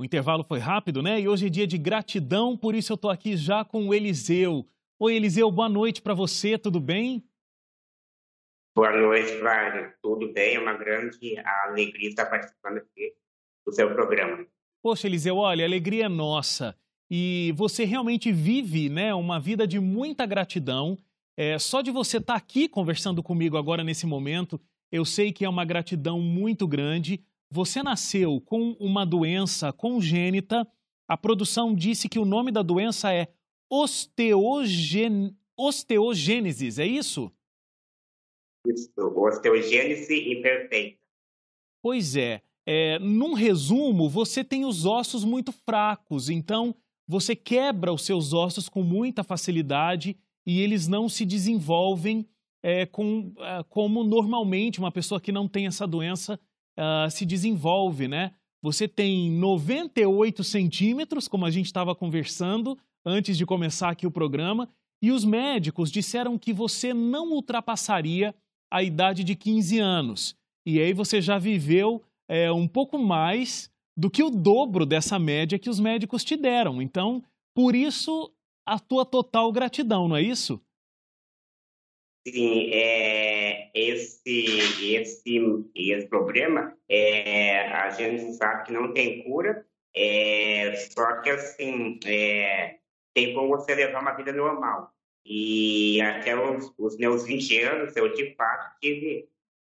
O intervalo foi rápido, né? E hoje é dia de gratidão, por isso eu estou aqui já com o Eliseu. Oi, Eliseu, boa noite para você, tudo bem? Boa noite, Flávio. Tudo bem? É uma grande alegria estar participando aqui do seu programa. Poxa, Eliseu, olha, a alegria é nossa. E você realmente vive né, uma vida de muita gratidão. É, só de você estar aqui conversando comigo agora nesse momento, eu sei que é uma gratidão muito grande. Você nasceu com uma doença congênita. A produção disse que o nome da doença é osteogen... osteogênesis, é isso? Isso, osteogênese imperfeita. Pois é. é. Num resumo, você tem os ossos muito fracos, então você quebra os seus ossos com muita facilidade e eles não se desenvolvem é, com, é, como normalmente uma pessoa que não tem essa doença uh, se desenvolve, né? Você tem 98 centímetros, como a gente estava conversando antes de começar aqui o programa, e os médicos disseram que você não ultrapassaria a idade de 15 anos. E aí você já viveu é, um pouco mais do que o dobro dessa média que os médicos te deram. Então, por isso, a tua total gratidão, não é isso? Sim, é, esse, esse, esse problema, é, a gente sabe que não tem cura, é, só que assim, é, tem como você levar uma vida normal. E até os, os meus 20 anos, eu de fato tive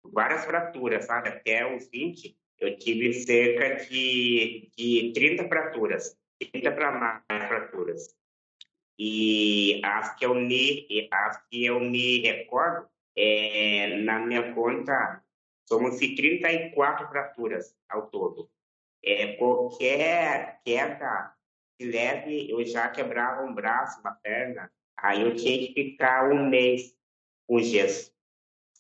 várias fraturas, sabe? Até os 20, eu tive cerca de, de 30 fraturas, 30 para mais fraturas. E as que eu me, as que eu me recordo, é, na minha conta, somos 34 fraturas ao todo. É, qualquer queda leve, eu já quebrava um braço, uma perna, aí eu tinha que ficar um mês com gesso.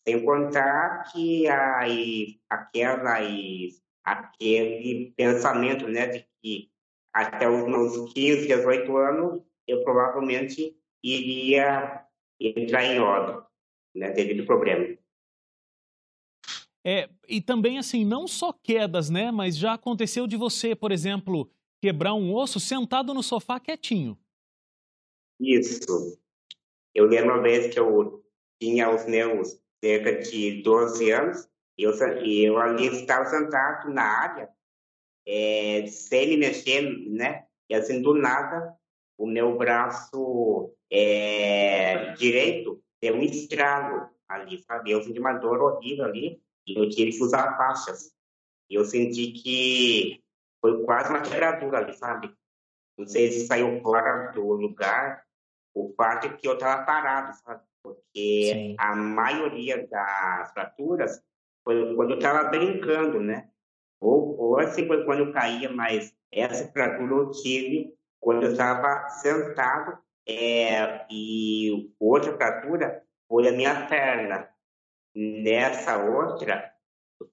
Sem contar que aí, aquela, aquele pensamento né, de que até os meus 15, 18 anos eu provavelmente iria entrar em óbito, né, devido ao problema. É, e também, assim, não só quedas, né, mas já aconteceu de você, por exemplo, quebrar um osso sentado no sofá quietinho. Isso. Eu lembro uma vez que eu tinha os meus cerca de 12 anos, e eu, eu ali estava sentado na área, é, sem me mexer, né? E assim, do nada, o meu braço é, direito deu um estrago ali, sabe? Eu senti uma dor horrível ali e eu tive que usar faixas. E eu senti que foi quase uma quebradura ali, sabe? Não sei se saiu fora do lugar. O fato é que eu estava parado, sabe? Porque Sim. a maioria das fraturas foi quando eu estava brincando, né? Ou, ou assim foi quando eu caía, mas essa fratura eu tive quando eu estava sentado é, e outra fratura foi a minha perna. Nessa outra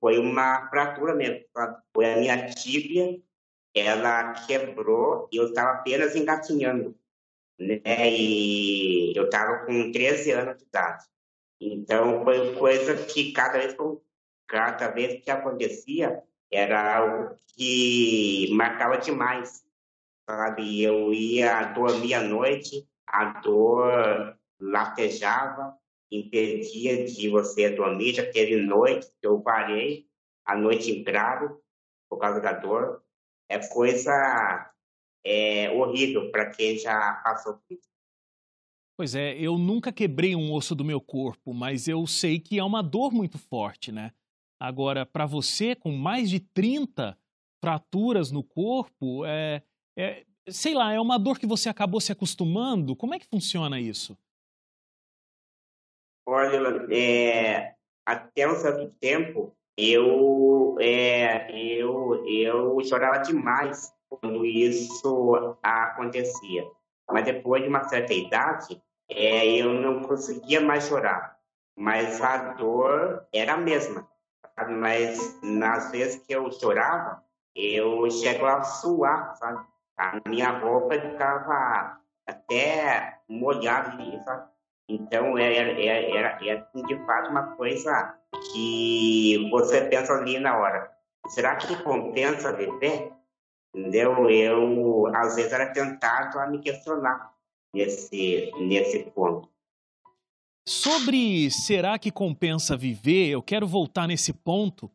foi uma fratura mesmo, foi a minha tíbia, ela quebrou e eu estava apenas engatinhando, né? E eu estava com 13 anos de idade. Então foi coisa que cada vez, cada vez que acontecia era algo que marcava demais sabe? Eu ia dormir à noite, a dor latejava, impedia de você dormir. Já teve noite que eu parei a noite inteira por causa da dor. É coisa é, horrível para quem já passou por isso. Pois é, eu nunca quebrei um osso do meu corpo, mas eu sei que é uma dor muito forte, né? Agora, para você, com mais de 30 fraturas no corpo, é, é, sei lá, é uma dor que você acabou se acostumando? Como é que funciona isso? Olha, é, até um certo tempo eu, é, eu, eu chorava demais quando isso acontecia. Mas depois de uma certa idade, é, eu não conseguia mais chorar. Mas a dor era a mesma. Mas nas vezes que eu chorava, eu chegava a suar, sabe? A minha roupa ficava até molhada, sabe? Então, era, era, era, era, de fato uma coisa que você pensa ali na hora. Será que compensa viver? entendeu? Eu, às vezes, era tentado a me questionar nesse, nesse ponto. Sobre será que compensa viver, eu quero voltar nesse ponto,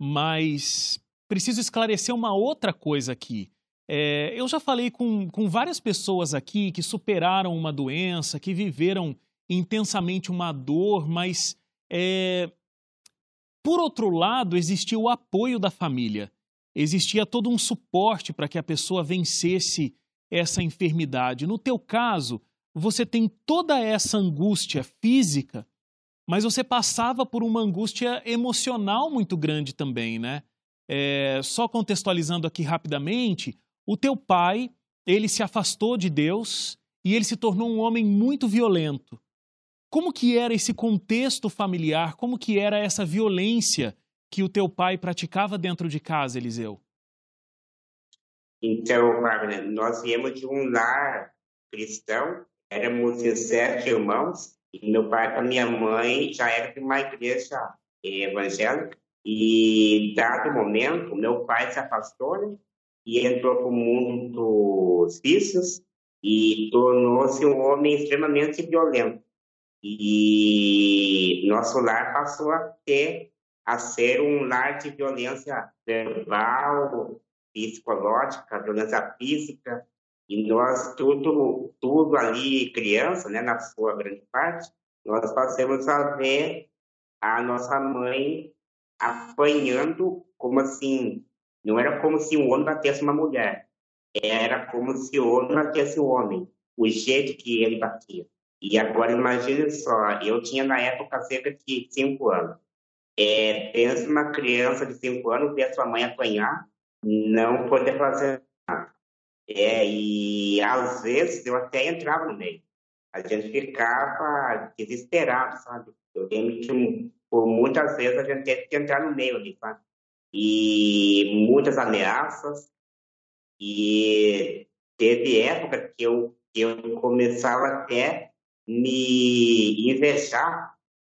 mas preciso esclarecer uma outra coisa aqui. É, eu já falei com, com várias pessoas aqui que superaram uma doença, que viveram intensamente uma dor, mas é, por outro lado, existia o apoio da família. Existia todo um suporte para que a pessoa vencesse essa enfermidade. No teu caso, você tem toda essa angústia física, mas você passava por uma angústia emocional muito grande também, né? É, só contextualizando aqui rapidamente, o teu pai, ele se afastou de Deus e ele se tornou um homem muito violento. Como que era esse contexto familiar? Como que era essa violência que o teu pai praticava dentro de casa, Eliseu? Então, Wagner, nós viemos de um lar cristão, éramos sete irmãos, e meu pai com minha mãe já era de uma igreja evangélica, e dado momento, meu pai se afastou né, e entrou para o mundo vícios e tornou-se um homem extremamente violento. E nosso lar passou a ter a ser um lar de violência verbal, psicológica, violência física, e nós tudo, tudo ali, criança, né, na sua grande parte, nós passamos a ver a nossa mãe apanhando como assim, não era como se um homem batesse uma mulher, era como se o homem batesse o homem, o jeito que ele batia. E agora imagine só, eu tinha na época cerca de cinco anos. É, pensa uma criança de cinco anos ver sua mãe apanhar, não poder fazer nada. É, e às vezes eu até entrava no meio. A gente ficava desesperado, sabe? Eu lembro que por muitas vezes a gente teve que entrar no meio ali, sabe? E muitas ameaças. E teve época que eu, eu começava até me invejar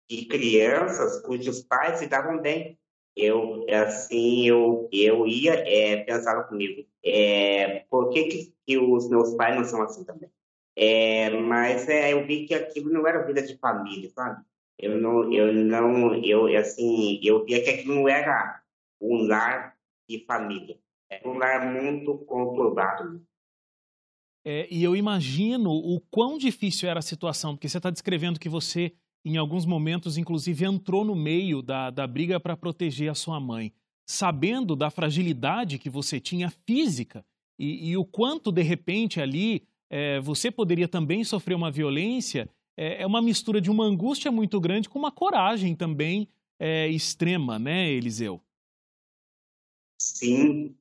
de crianças cujos pais se davam bem. Eu, assim, eu, eu ia, é, pensava comigo, é, por que, que, que, os meus pais não são assim também? É, mas é, eu vi que aquilo não era vida de família, sabe? Eu não, eu não, eu, assim, eu via que aquilo não era um lar de família. Era um lar muito conturbado. É, e eu imagino o quão difícil era a situação, porque você está descrevendo que você em alguns momentos, inclusive, entrou no meio da, da briga para proteger a sua mãe, sabendo da fragilidade que você tinha física e, e o quanto, de repente, ali é, você poderia também sofrer uma violência, é, é, uma mistura de uma angústia muito grande com uma coragem também é, extrema, né, Eliseu? Sim.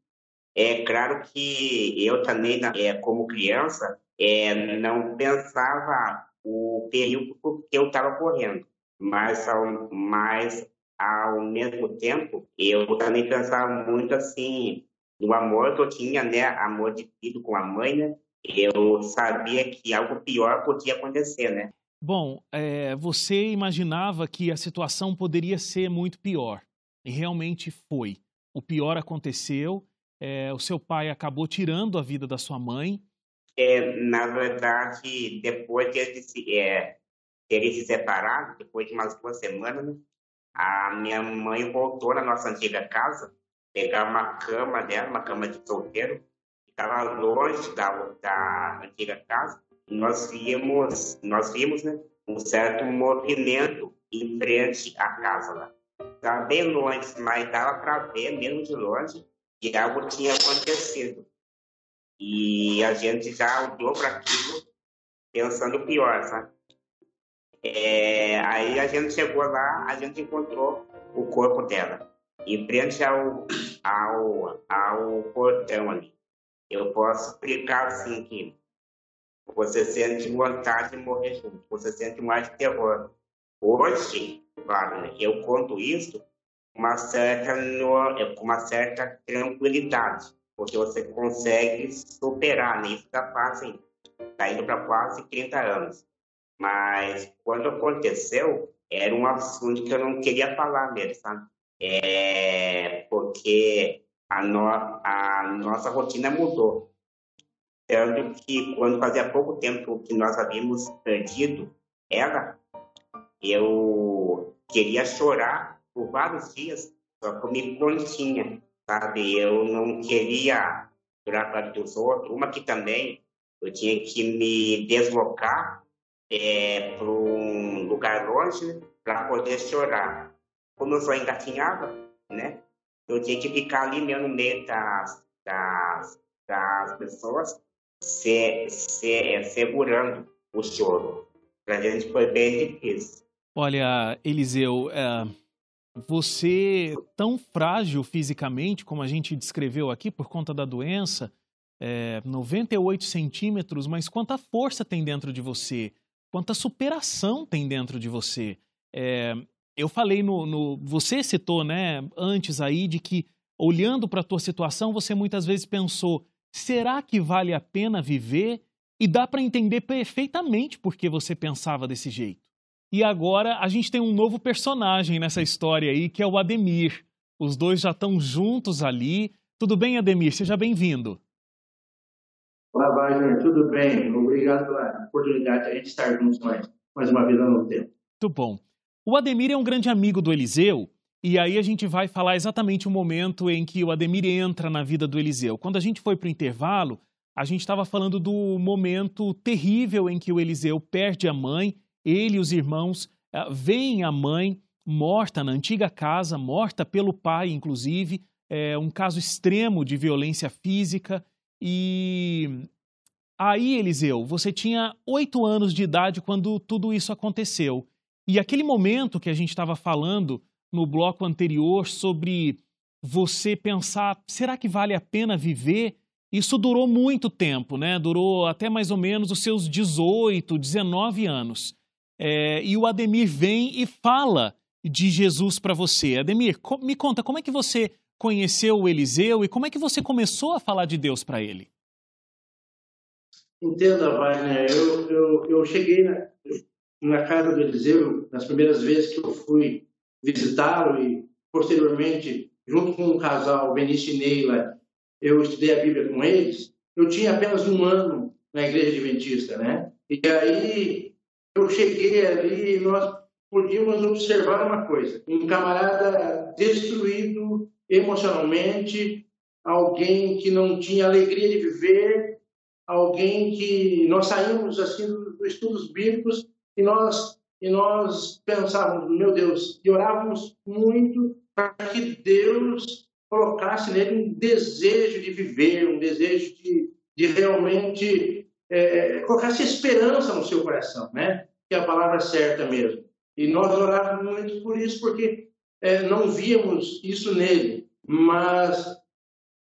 É claro que eu também, é, como criança, é, não pensava o período que eu estava correndo. Mas ao, mas, ao mesmo tempo, eu também pensava muito assim, no amor que eu tinha, né? Amor de filho com a mãe, né? Eu sabia que algo pior podia acontecer, né? Bom, é, você imaginava que a situação poderia ser muito pior. E realmente foi. O pior aconteceu. É, o seu pai acabou tirando a vida da sua mãe é, na verdade, depois de eles se, é, se separado, depois de umas duas semanas, a minha mãe voltou na nossa antiga casa, pegar uma cama dela, uma cama de solteiro, estava longe da, da antiga casa, e nós vimos, nós vimos né, um certo movimento em frente à casa lá. Estava bem longe, mas dava para ver, mesmo de longe, que algo tinha acontecido. E a gente já olhou para aquilo pensando pior, sabe? É, aí a gente chegou lá, a gente encontrou o corpo dela, em frente ao, ao, ao portão ali. Eu posso explicar assim que você sente vontade de morrer junto, você sente mais terror. Hoje, Wagner, eu conto isso com uma certa, com uma certa tranquilidade porque você consegue superar, né? Isso tá fácil, tá indo para quase 30 anos. Mas quando aconteceu, era um assunto que eu não queria falar mesmo, sabe? É, porque a, no, a nossa rotina mudou. Tanto que quando fazia pouco tempo que nós havíamos perdido ela, eu queria chorar por vários dias, só me continha, sabe? Eu não queria chorar para os outros. Uma que também eu tinha que me deslocar é, para um lugar longe para poder chorar. Como eu só engatinhava, né? Eu tinha que ficar ali mesmo no meio das, das, das pessoas, se, se, segurando o choro. Para a gente foi bem difícil. Olha, Eliseu, é, você tão frágil fisicamente, como a gente descreveu aqui, por conta da doença, é, 98 centímetros, mas quanta força tem dentro de você, quanta superação tem dentro de você. É, eu falei no, no, Você citou, né, antes aí, de que olhando para a tua situação, você muitas vezes pensou: será que vale a pena viver? E dá para entender perfeitamente por que você pensava desse jeito. E agora a gente tem um novo personagem nessa história aí, que é o Ademir. Os dois já estão juntos ali. Tudo bem, Ademir? Seja bem-vindo. Olá, Wagner. Tudo bem? Obrigado pela oportunidade de a gente estar juntos mais, mais uma vez ao novo tempo. Muito bom. O Ademir é um grande amigo do Eliseu, e aí a gente vai falar exatamente o momento em que o Ademir entra na vida do Eliseu. Quando a gente foi para o intervalo, a gente estava falando do momento terrível em que o Eliseu perde a mãe ele e os irmãos uh, veem a mãe morta na antiga casa, morta pelo pai, inclusive, é um caso extremo de violência física. E aí, Eliseu, você tinha oito anos de idade quando tudo isso aconteceu. E aquele momento que a gente estava falando no bloco anterior sobre você pensar, será que vale a pena viver? Isso durou muito tempo, né? Durou até mais ou menos os seus 18, 19 anos é, e o Ademir vem e fala de Jesus para você. Ademir, me conta, como é que você conheceu o Eliseu e como é que você começou a falar de Deus para ele? Entenda, Wagner, eu, eu, eu cheguei na, na casa do Eliseu nas primeiras vezes que eu fui visitá-lo e, posteriormente, junto com um casal, Benício e Neila, eu estudei a Bíblia com eles. Eu tinha apenas um ano na igreja adventista, né? E aí eu cheguei ali e nós podíamos observar uma coisa: um camarada destruído emocionalmente, alguém que não tinha alegria de viver, alguém que nós saímos assim dos estudos bíblicos e nós e nós pensávamos, meu Deus, e orávamos muito para que Deus colocasse nele um desejo de viver, um desejo de, de realmente é, colocasse esperança no seu coração, né? Que é a palavra certa mesmo. E nós orávamos por isso, porque é, não víamos isso nele. Mas,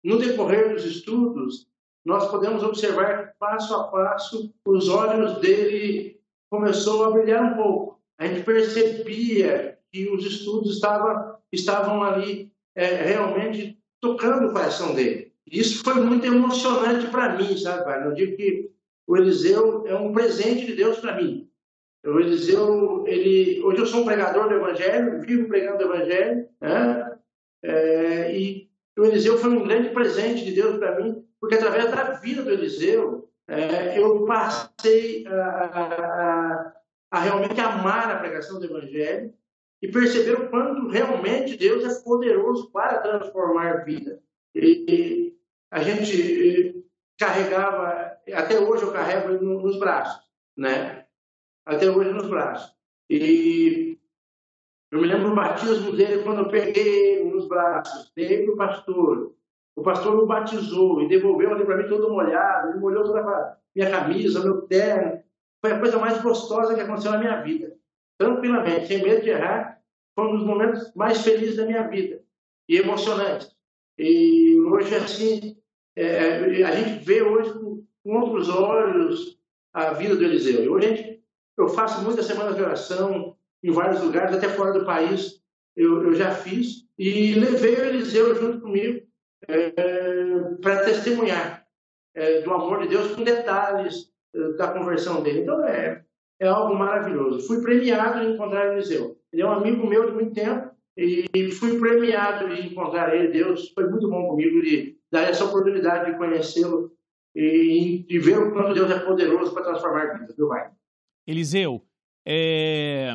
no decorrer dos estudos, nós podemos observar que, passo a passo, os olhos dele começou a brilhar um pouco. A gente percebia que os estudos estavam, estavam ali é, realmente tocando o coração dele. Isso foi muito emocionante para mim, sabe? Não digo que o Eliseu é um presente de Deus para mim. O Eliseu, ele, hoje eu sou um pregador do Evangelho, vivo pregando o Evangelho, né? É, e o Eliseu foi um grande presente de Deus para mim, porque através da vida do Eliseu, é, eu passei a, a, a, realmente amar a pregação do Evangelho e perceber o quanto realmente Deus é poderoso para transformar a vida. E, e a gente carregava, até hoje eu carrego ele nos braços, né? Até hoje nos braços. E eu me lembro do batismo dele quando eu peguei ele nos braços, dei o pastor. O pastor me batizou e devolveu ali para mim todo molhado, ele molhou toda a minha camisa, meu terno. Foi a coisa mais gostosa que aconteceu na minha vida. Tranquilamente, sem medo de errar, foi um dos momentos mais felizes da minha vida e emocionantes. E hoje, assim, é, a gente vê hoje com, outros olhos a vida do Eliseu. E hoje eu faço muitas semanas de oração em vários lugares, até fora do país, eu, eu já fiz, e levei o Eliseu junto comigo é, para testemunhar é, do amor de Deus com detalhes é, da conversão dele. Então é, é algo maravilhoso. Fui premiado em encontrar o Eliseu. Ele é um amigo meu de muito tempo, e fui premiado de encontrar ele. Deus foi muito bom comigo de dar essa oportunidade de conhecê-lo e de ver o quanto Deus é poderoso para transformar vidas, viu, Vai? Eliseu, é...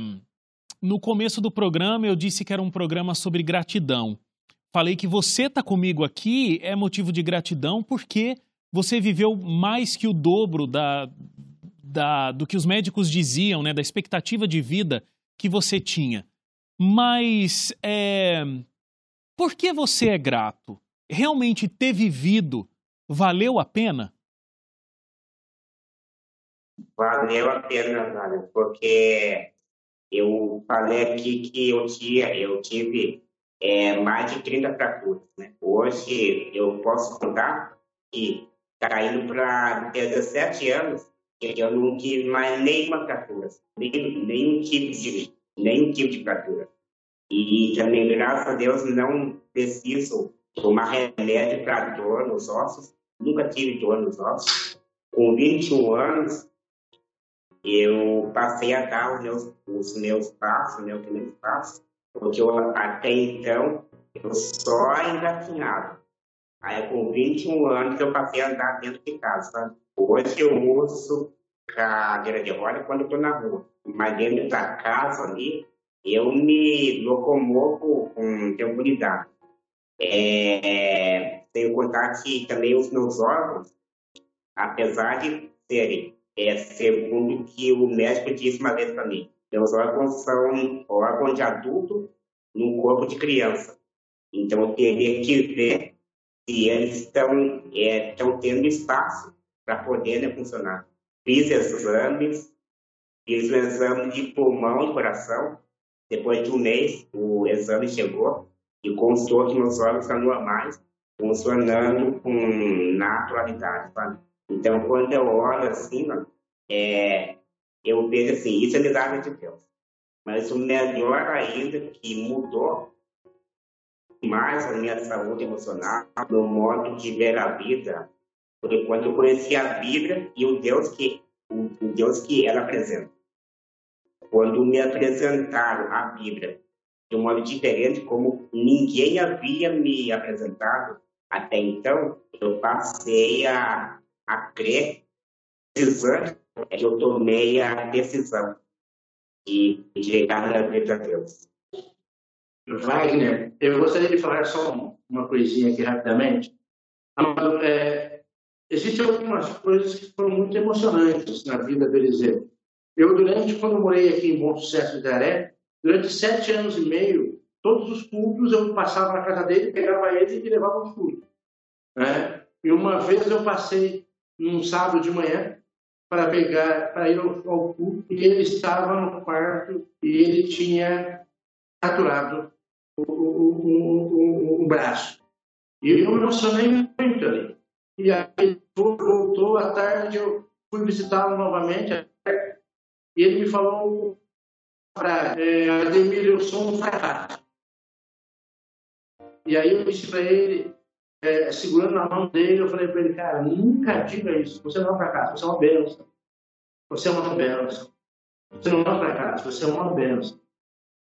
no começo do programa eu disse que era um programa sobre gratidão. Falei que você está comigo aqui é motivo de gratidão porque você viveu mais que o dobro da, da, do que os médicos diziam, né, da expectativa de vida que você tinha. Mas é, por que você é grato? Realmente ter vivido valeu a pena? Valeu a pena, cara, porque eu falei aqui que eu, tinha, eu tive é, mais de 30 fraturas. Né? Hoje eu posso contar que está indo para 17 anos eu não tive mais nenhuma fratura, nem, nenhum tipo de nenhum tipo de fratura. E também, graças a Deus, não preciso tomar remédio para dor nos ossos. Nunca tive dor nos ossos. Com 21 anos, eu passei a dar os meus, os meus passos, meu primeiro passo, porque eu, até então eu só engatinhava. Aí, com 21 anos, eu passei a andar dentro de casa. Hoje eu uso cadeira de roda quando estou na rua. Mas dentro da casa ali, eu me locomovo com tranquilidade. É, tenho contar que também os meus órgãos, apesar de serem, é, segundo que o médico disse uma vez para mim, meus órgãos são órgãos de adulto num corpo de criança. Então, eu teria que ver se eles estão é, tendo espaço para poder né, funcionar. Fiz exames, fiz o exame de pulmão e coração. Depois de um mês, o exame chegou e constou que meus órgãos estão normais, funcionando com naturalidade, sabe? Então, quando eu olho assim, é, eu vejo assim, isso é milagre de Deus. Mas o melhor ainda que mudou mais a minha saúde emocional, no modo de ver a vida, porque quando eu conheci a Bíblia e o Deus que o, o Deus que ela apresenta. Quando me apresentaram a Bíblia de um modo diferente, como ninguém havia me apresentado até então, eu passei a, a crer, precisando que eu tomei a decisão de chegar na vida a Deus. Wagner, eu gostaria de falar só uma coisinha aqui rapidamente. É, existem algumas coisas que foram muito emocionantes na vida do Eliseu. Eu, durante, quando morei aqui em Bom Sucesso de Aré, durante sete anos e meio, todos os cultos eu passava na casa dele, pegava ele e me levava aos cultos. Né? E uma vez eu passei num sábado de manhã para pegar, para ir ao, ao e ele estava no quarto e ele tinha aturado o, o, o, o, braço. E eu me emocionei muito ali. E aí voltou à tarde, eu fui visitá-lo novamente, e ele me falou para é, Ademir, eu sou um fracasso. E aí eu disse para ele, é, segurando na mão dele, eu falei para ele, cara, nunca diga isso, você não é um fracasso, você é uma benção. Você é uma benção. Você não é um fracasso, você é uma benção.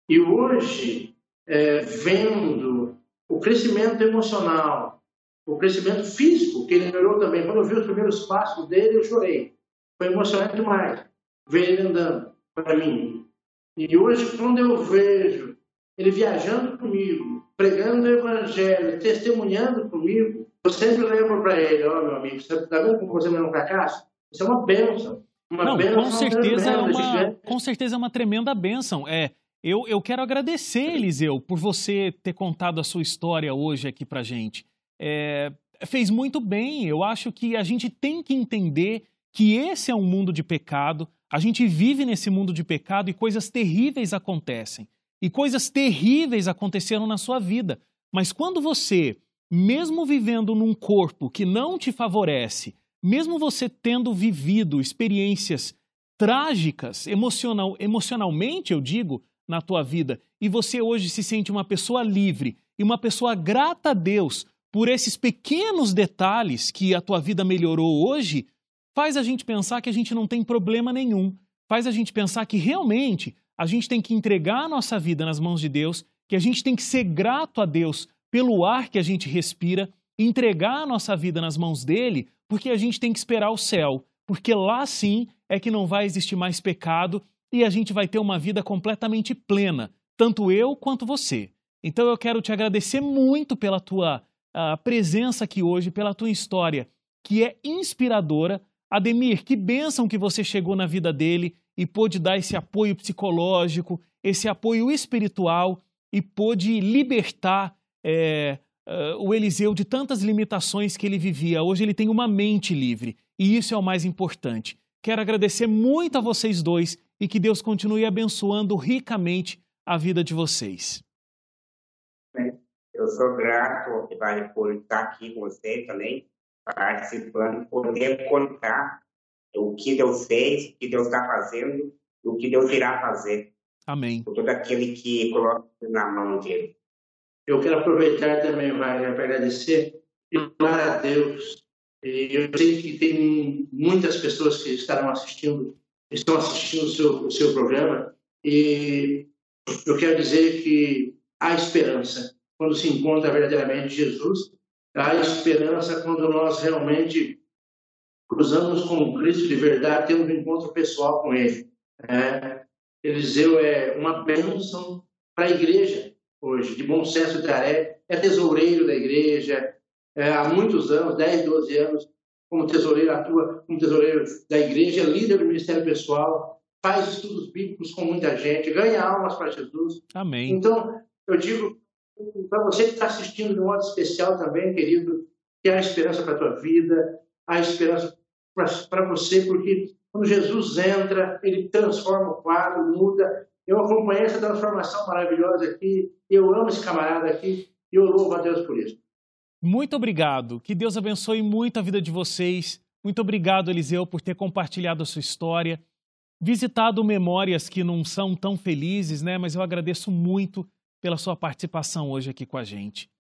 E hoje, é, vendo o crescimento emocional, o crescimento físico que ele melhorou também. Quando eu vi os primeiros passos dele, eu chorei. Foi emocionante demais ver ele andando para mim. E hoje, quando eu vejo ele viajando comigo, pregando o evangelho, testemunhando comigo, eu sempre lembro para ele, ó oh, meu amigo, você está vendo como você não é um fracasso? Isso é uma bênção. Uma não, bênção com certeza é uma, com certeza é uma tremenda bênção. É, eu, eu quero agradecer, Eliseu, por você ter contado a sua história hoje aqui para gente. É, fez muito bem. Eu acho que a gente tem que entender que esse é um mundo de pecado. A gente vive nesse mundo de pecado e coisas terríveis acontecem. E coisas terríveis aconteceram na sua vida. Mas quando você, mesmo vivendo num corpo que não te favorece, mesmo você tendo vivido experiências trágicas, emocional, emocionalmente, eu digo, na tua vida e você hoje se sente uma pessoa livre e uma pessoa grata a Deus por esses pequenos detalhes que a tua vida melhorou hoje, faz a gente pensar que a gente não tem problema nenhum. Faz a gente pensar que realmente a gente tem que entregar a nossa vida nas mãos de Deus que a gente tem que ser grato a Deus pelo ar que a gente respira, entregar a nossa vida nas mãos dele, porque a gente tem que esperar o céu, porque lá sim é que não vai existir mais pecado e a gente vai ter uma vida completamente plena, tanto eu quanto você. Então eu quero te agradecer muito pela tua uh, presença aqui hoje, pela tua história, que é inspiradora. Ademir, que bênção que você chegou na vida dele e pôde dar esse apoio psicológico, esse apoio espiritual e pôde libertar é, uh, o Eliseu de tantas limitações que ele vivia. Hoje ele tem uma mente livre e isso é o mais importante. Quero agradecer muito a vocês dois e que Deus continue abençoando ricamente a vida de vocês. Eu sou grato por estar aqui com você também, participando, poder contar o que Deus fez, o que Deus está fazendo, o que Deus irá fazer. Amém. Por todo aquele que coloca na mão dele. Eu quero aproveitar também, Wagner, para agradecer e louvar a Deus. Eu sei que tem muitas pessoas que estarão assistindo, estão assistindo o seu, o seu programa, e eu quero dizer que há esperança quando se encontra verdadeiramente Jesus, há esperança quando nós realmente cruzamos com Cristo de verdade, temos um encontro pessoal com Ele. É, Eliseu é uma bênção para a igreja hoje, de bom senso de Aré, é tesoureiro da igreja, é, há muitos anos, 10, 12 anos, como tesoureiro, atua como tesoureiro da igreja, líder do ministério pessoal, faz estudos bíblicos com muita gente, ganha almas para Jesus. Amém. Então, eu digo para você que está assistindo de um modo especial também, querido, que há esperança para a tua vida, há esperança para você, porque quando Jesus entra, ele transforma o quadro, muda. Eu acompanhei essa transformação maravilhosa aqui, eu amo esse camarada aqui, e eu louvo a Deus por isso. Muito obrigado. Que Deus abençoe muito a vida de vocês. Muito obrigado, Eliseu, por ter compartilhado a sua história, visitado memórias que não são tão felizes, né? Mas eu agradeço muito pela sua participação hoje aqui com a gente.